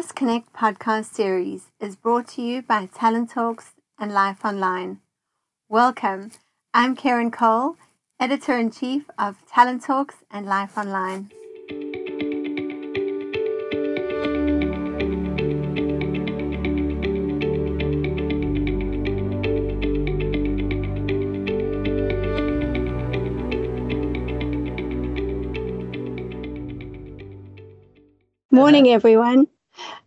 This Connect podcast series is brought to you by Talent Talks and Life Online. Welcome. I'm Karen Cole, editor in chief of Talent Talks and Life Online. Morning, everyone.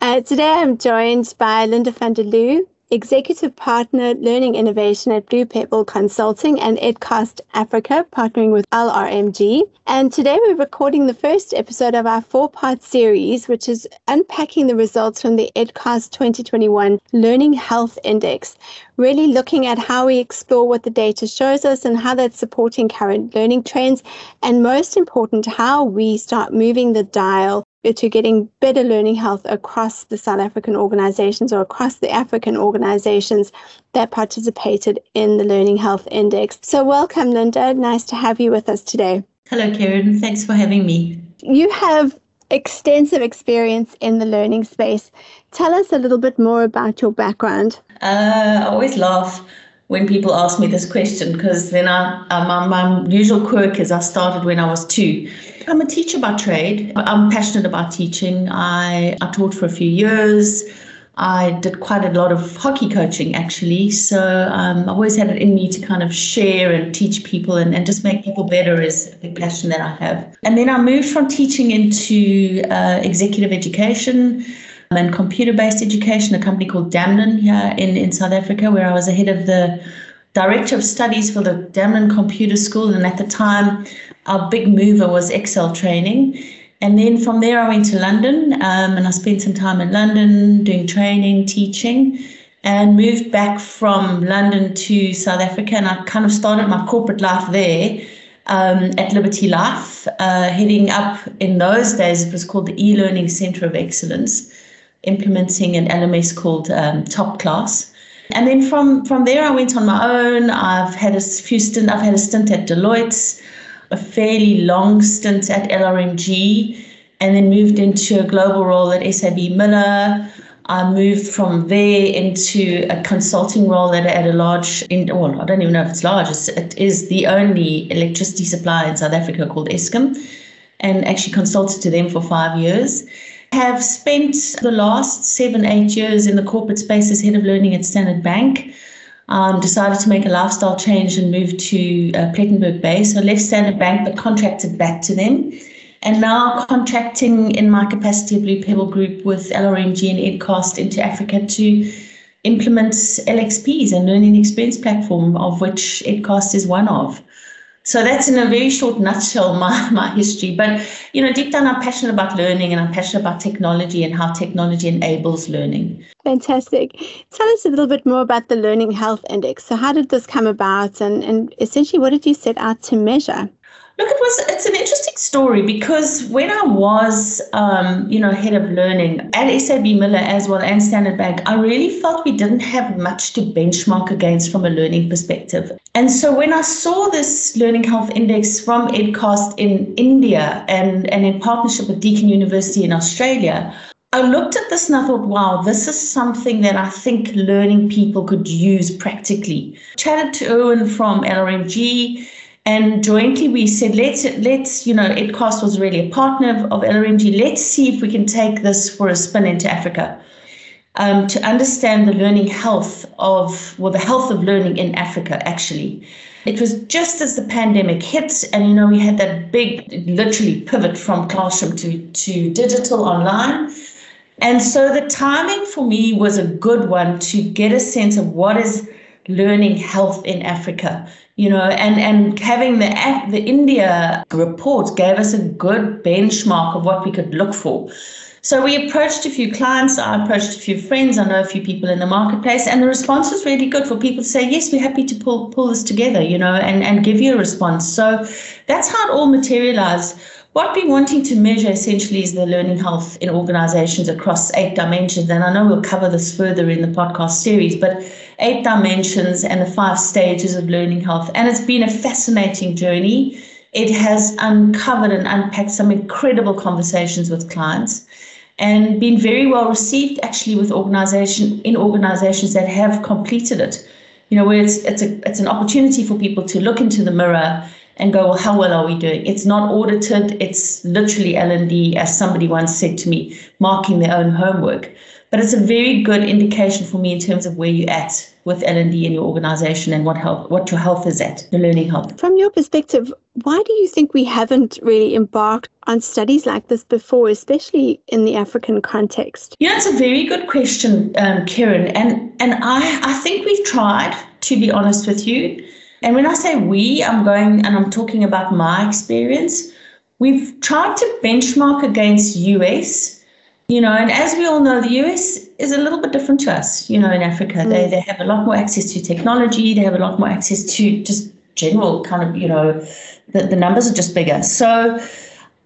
Uh, today I'm joined by Linda van der Loo, Executive Partner Learning Innovation at Blue Pebble Consulting and EdCast Africa, partnering with LRMG. And today we're recording the first episode of our four part series, which is unpacking the results from the EdCast 2021 Learning Health Index, really looking at how we explore what the data shows us and how that's supporting current learning trends, and most important, how we start moving the dial to getting better learning health across the South African organizations or across the African organizations that participated in the Learning Health Index. So, welcome, Linda. Nice to have you with us today. Hello, Karen. Thanks for having me. You have extensive experience in the learning space. Tell us a little bit more about your background. Uh, I always laugh when people ask me this question because then I, uh, my, my usual quirk is I started when I was two. I'm a teacher by trade. I'm passionate about teaching. I, I taught for a few years. I did quite a lot of hockey coaching actually. So um, I've always had it in me to kind of share and teach people and, and just make people better is big passion that I have. And then I moved from teaching into uh, executive education and computer based education, a company called Damelin here in, in South Africa, where I was the head of the director of studies for the Damelin Computer School. And at the time, our big mover was Excel training. And then from there, I went to London um, and I spent some time in London doing training, teaching, and moved back from London to South Africa. And I kind of started my corporate life there um, at Liberty Life, uh, heading up in those days, it was called the e Learning Center of Excellence, implementing an LMS called um, Top Class. And then from, from there, I went on my own. I've had a few stint, I've had a stint at Deloitte a fairly long stint at LRMG and then moved into a global role at SAB Miller. I moved from there into a consulting role at, at a large, in, well, I don't even know if it's large, it's, it is the only electricity supplier in South Africa called Eskom, and actually consulted to them for five years. Have spent the last seven, eight years in the corporate space as head of learning at Standard Bank um, decided to make a lifestyle change and move to uh, Plettenberg Bay. So left Standard Bank, but contracted back to them. And now contracting in my capacity of Blue Pebble Group with LRMG and EdCast into Africa to implement LXPs and learning experience platform, of which EdCast is one of. So that's in a very short nutshell my, my history. But you know, deep down I'm passionate about learning and I'm passionate about technology and how technology enables learning. Fantastic. Tell us a little bit more about the Learning Health Index. So how did this come about and, and essentially what did you set out to measure? Look, it was it's an interesting story because when I was, um, you know, head of learning at SAB Miller as well and Standard Bank, I really felt we didn't have much to benchmark against from a learning perspective. And so when I saw this Learning Health Index from EdCast in India and, and in partnership with Deakin University in Australia, I looked at this and I thought, wow, this is something that I think learning people could use practically. Chatted to Owen from LRMG and jointly we said, let's, let's, you know, EdCast was really a partner of, of LRMG. Let's see if we can take this for a spin into Africa um, to understand the learning health of, well, the health of learning in Africa, actually. It was just as the pandemic hit, and you know, we had that big, literally pivot from classroom to, to digital online. And so the timing for me was a good one to get a sense of what is learning health in Africa you know, and, and having the the India report gave us a good benchmark of what we could look for. So we approached a few clients, I approached a few friends, I know a few people in the marketplace, and the response was really good for people to say, yes, we're happy to pull pull this together, you know, and, and give you a response. So that's how it all materialized. What we're wanting to measure essentially is the learning health in organizations across eight dimensions. And I know we'll cover this further in the podcast series, but eight dimensions and the five stages of learning health. And it's been a fascinating journey. It has uncovered and unpacked some incredible conversations with clients. and been very well received actually with organization in organizations that have completed it. You know, where it's it's a it's an opportunity for people to look into the mirror and go, well, how well are we doing? It's not audited. It's literally L&D, as somebody once said to me, marking their own homework. But it's a very good indication for me in terms of where you're at with L&D in your organization and what health, what your health is at, your learning health. From your perspective, why do you think we haven't really embarked on studies like this before, especially in the African context? Yeah, it's a very good question, um, Karen. And and I, I think we've tried, to be honest with you. And when I say we, I'm going and I'm talking about my experience. We've tried to benchmark against US you know, and as we all know, the US is a little bit different to us, you know, in Africa. Mm. They, they have a lot more access to technology, they have a lot more access to just general kind of, you know, the, the numbers are just bigger. So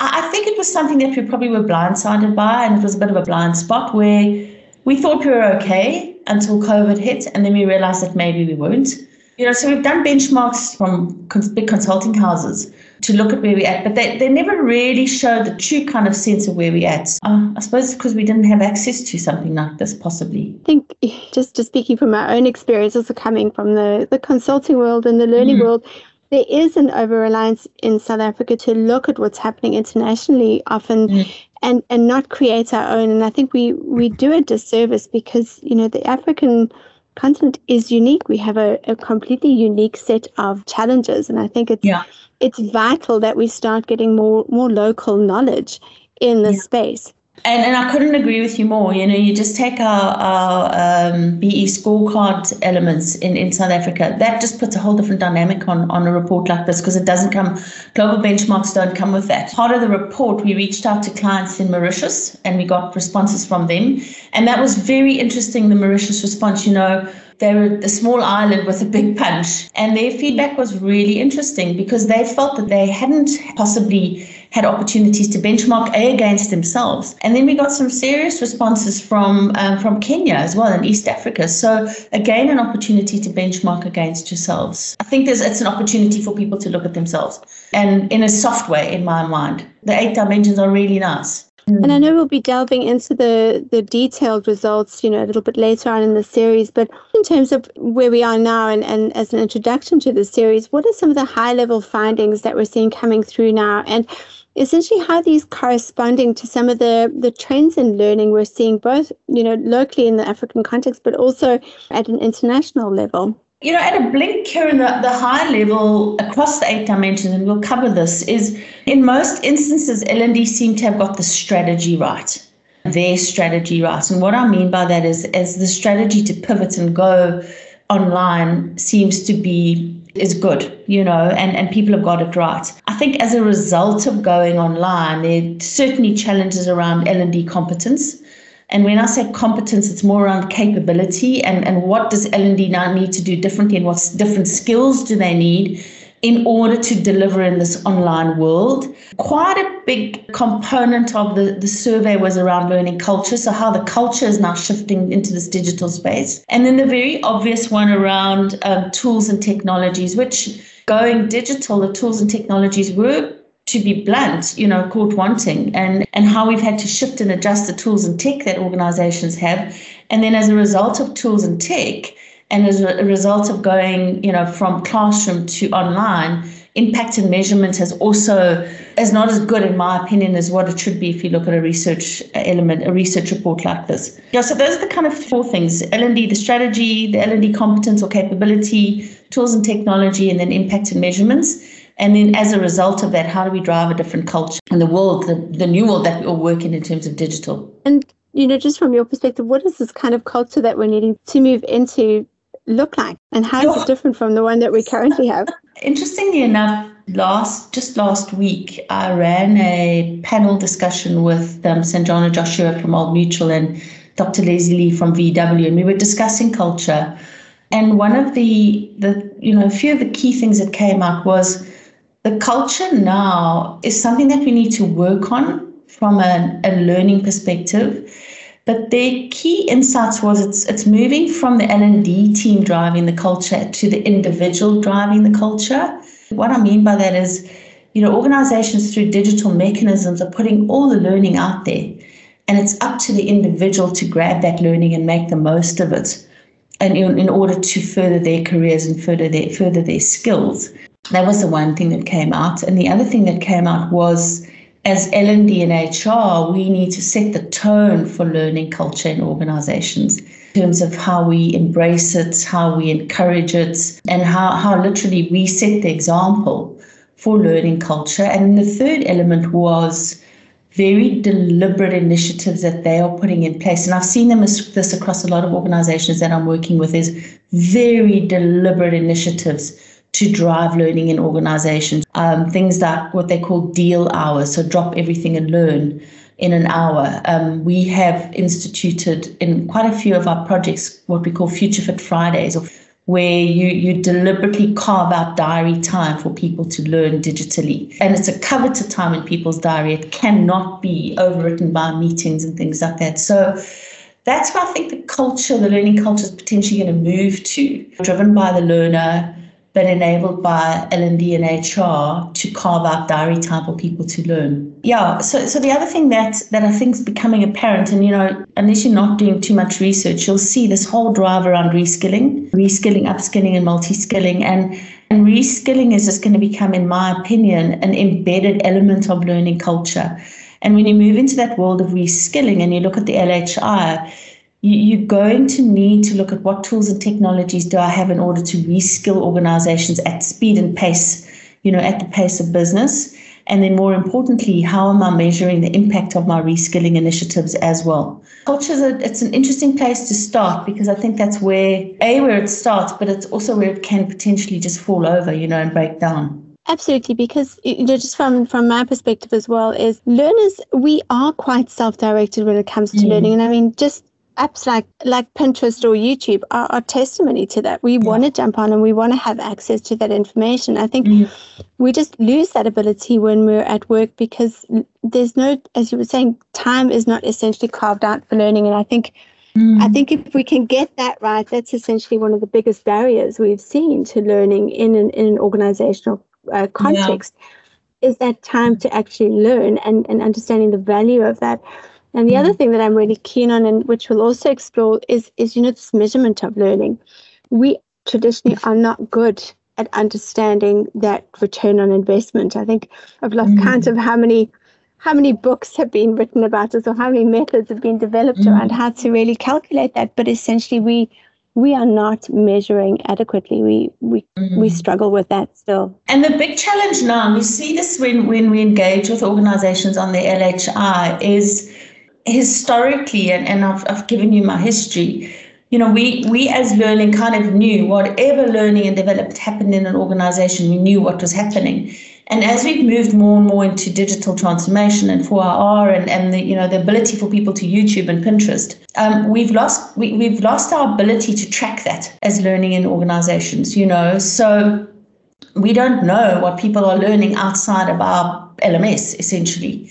I think it was something that we probably were blindsided by, and it was a bit of a blind spot where we thought we were okay until COVID hit, and then we realized that maybe we weren't. You know, so we've done benchmarks from big consulting houses to look at where we're at, but they, they never really show the true kind of sense of where we're at. Uh, I suppose because we didn't have access to something like this, possibly. I think just, just speaking from my own experience, also coming from the, the consulting world and the learning mm. world, there is an over reliance in South Africa to look at what's happening internationally often mm. and, and not create our own. And I think we, we do a disservice because, you know, the African continent is unique. We have a, a completely unique set of challenges, and I think it's yeah. it's vital that we start getting more more local knowledge in the yeah. space. And, and I couldn't agree with you more. You know, you just take our, our um, BE scorecard elements in, in South Africa, that just puts a whole different dynamic on, on a report like this because it doesn't come, global benchmarks don't come with that. Part of the report, we reached out to clients in Mauritius and we got responses from them. And that was very interesting, the Mauritius response. You know, they were a small island with a big punch. And their feedback was really interesting because they felt that they hadn't possibly had opportunities to benchmark A against themselves. And then we got some serious responses from um, from Kenya as well in East Africa. So again, an opportunity to benchmark against yourselves. I think there's it's an opportunity for people to look at themselves and in a soft way, in my mind. The eight dimensions are really nice. And I mm. know we'll be delving into the, the detailed results, you know, a little bit later on in the series. But in terms of where we are now and, and as an introduction to the series, what are some of the high level findings that we're seeing coming through now? And essentially how these corresponding to some of the, the trends in learning we're seeing both, you know, locally in the African context, but also at an international level. You know, at a blink here in the, the high level across the eight dimensions, and we'll cover this, is in most instances, L&D seem to have got the strategy right, their strategy right. And what I mean by that is, as the strategy to pivot and go online seems to be is good, you know, and, and people have got it right. I think as a result of going online, there are certainly challenges around L&D competence. And when I say competence, it's more around capability and, and what does L&D now need to do differently and what different skills do they need in order to deliver in this online world. Quite a big component of the, the survey was around learning culture. So, how the culture is now shifting into this digital space. And then the very obvious one around um, tools and technologies, which going digital, the tools and technologies were to be blunt, you know, caught wanting and, and how we've had to shift and adjust the tools and tech that organizations have. And then as a result of tools and tech, and as a result of going, you know, from classroom to online, impact and measurement has also is not as good in my opinion as what it should be if you look at a research uh, element, a research report like this. Yeah, so those are the kind of four things: L&D, the strategy, the L&D competence or capability, tools and technology, and then impact and measurements. And then as a result of that, how do we drive a different culture in the world, the, the new world that we all work in in terms of digital? And you know, just from your perspective, what is this kind of culture that we're needing to move into look like and how is it different from the one that we currently have? Interestingly enough, last just last week I ran a panel discussion with um, and Joshua from Old Mutual and Dr. Leslie Lee from VW, and we were discussing culture. And one of the the you know a few of the key things that came up was the culture now is something that we need to work on from a, a learning perspective but the key insights was it's it's moving from the L&D team driving the culture to the individual driving the culture. What I mean by that is, you know, organizations through digital mechanisms are putting all the learning out there. And it's up to the individual to grab that learning and make the most of it. And in, in order to further their careers and further their further their skills. That was the one thing that came out. And the other thing that came out was as L&D and HR, we need to set the tone for learning culture in organizations in terms of how we embrace it, how we encourage it, and how, how literally we set the example for learning culture. And the third element was very deliberate initiatives that they are putting in place. And I've seen them as this across a lot of organizations that I'm working with is very deliberate initiatives to drive learning in organizations. Um, things like what they call deal hours, so drop everything and learn in an hour. Um, we have instituted in quite a few of our projects what we call Future Fit Fridays, where you, you deliberately carve out diary time for people to learn digitally. And it's a coveted time in people's diary. It cannot be overwritten by meetings and things like that. So that's where I think the culture, the learning culture is potentially going to move to, driven by the learner, but enabled by L&D and HR to carve out diary time for people to learn. Yeah, so so the other thing that that I think is becoming apparent, and you know, unless you're not doing too much research, you'll see this whole drive around reskilling, reskilling, upskilling, and multi-skilling, and and reskilling is just going to become, in my opinion, an embedded element of learning culture. And when you move into that world of reskilling and you look at the LHI, you, are going to need to look at what tools and technologies do I have in order to reskill organizations at speed and pace, you know, at the pace of business. And then more importantly, how am I measuring the impact of my reskilling initiatives as well? Culture is a, it's an interesting place to start because I think that's where a where it starts, but it's also where it can potentially just fall over, you know, and break down. Absolutely, because you know, just from from my perspective as well, is learners we are quite self-directed when it comes to mm. learning, and I mean, just apps like like Pinterest or YouTube are, are testimony to that. We yeah. want to jump on and we want to have access to that information. I think mm. we just lose that ability when we're at work because there's no, as you were saying, time is not essentially carved out for learning. And I think mm. I think if we can get that right, that's essentially one of the biggest barriers we've seen to learning in an in an organizational uh, context. Yeah. Is that time to actually learn and, and understanding the value of that. And the mm. other thing that I'm really keen on, and which we'll also explore, is is you know this measurement of learning. We traditionally are not good at understanding that return on investment. I think I've lost mm. count of how many how many books have been written about this or how many methods have been developed mm. around how to really calculate that. But essentially we we are not measuring adequately. We we mm. we struggle with that still. And the big challenge now, and we see this when when we engage with organizations on the LHI is historically, and, and I've, I've given you my history, you know, we, we as learning kind of knew whatever learning and development happened in an organization, we knew what was happening. And as we've moved more and more into digital transformation and 4IR and, and the, you know, the ability for people to YouTube and Pinterest, um, we've lost we, we've lost our ability to track that as learning in organizations, you know. So we don't know what people are learning outside of our LMS essentially.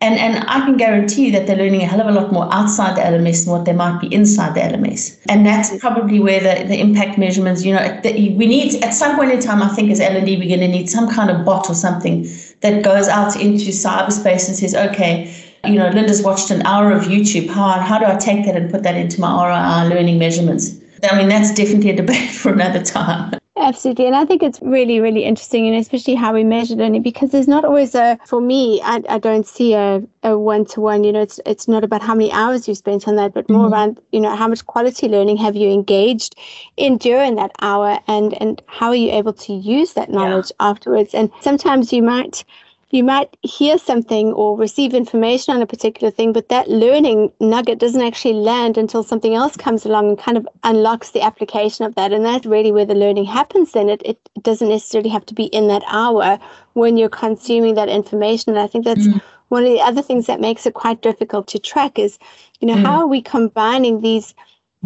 And, and I can guarantee you that they're learning a hell of a lot more outside the LMS than what they might be inside the LMS. And that's probably where the, the impact measurements, you know, the, we need, at some point in time, I think as L&D, we're going to need some kind of bot or something that goes out into cyberspace and says, okay, you know, Linda's watched an hour of YouTube. How, how do I take that and put that into my ROI learning measurements? I mean, that's definitely a debate for another time. Absolutely. And I think it's really, really interesting and especially how we measure learning because there's not always a, for me, I, I don't see a, a one-to-one, you know, it's, it's not about how many hours you spent on that, but more mm-hmm. around, you know, how much quality learning have you engaged in during that hour and, and how are you able to use that knowledge yeah. afterwards? And sometimes you might, you might hear something or receive information on a particular thing, but that learning nugget doesn't actually land until something else comes along and kind of unlocks the application of that. And that's really where the learning happens then. It, it doesn't necessarily have to be in that hour when you're consuming that information. And I think that's mm. one of the other things that makes it quite difficult to track is, you know, mm. how are we combining these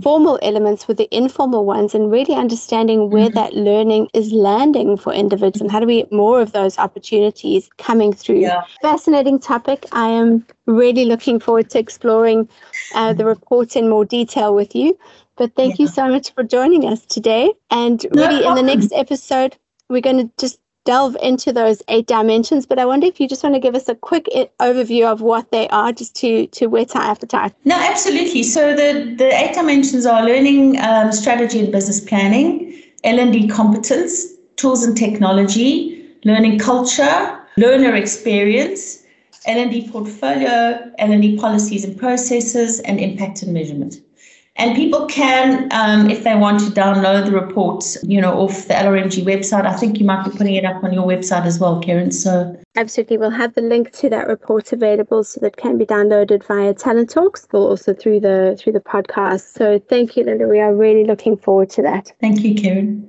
formal elements with the informal ones and really understanding where mm-hmm. that learning is landing for individuals and how do we get more of those opportunities coming through. Yeah. Fascinating topic. I am really looking forward to exploring uh, the report in more detail with you. But thank yeah. you so much for joining us today. And really, no in the next episode, we're going to just delve into those eight dimensions, but I wonder if you just want to give us a quick overview of what they are, just to to whet our appetite. No, absolutely. So the the eight dimensions are learning, um, strategy, and business planning, L and D competence, tools and technology, learning culture, learner experience, L&D portfolio, L&D policies and processes, and impact and measurement. And people can, um, if they want to download the reports, you know, off the LRMG website. I think you might be putting it up on your website as well, Karen. So absolutely, we'll have the link to that report available, so that can be downloaded via Talent Talks, or also through the through the podcast. So thank you, Linda. We are really looking forward to that. Thank you, Karen.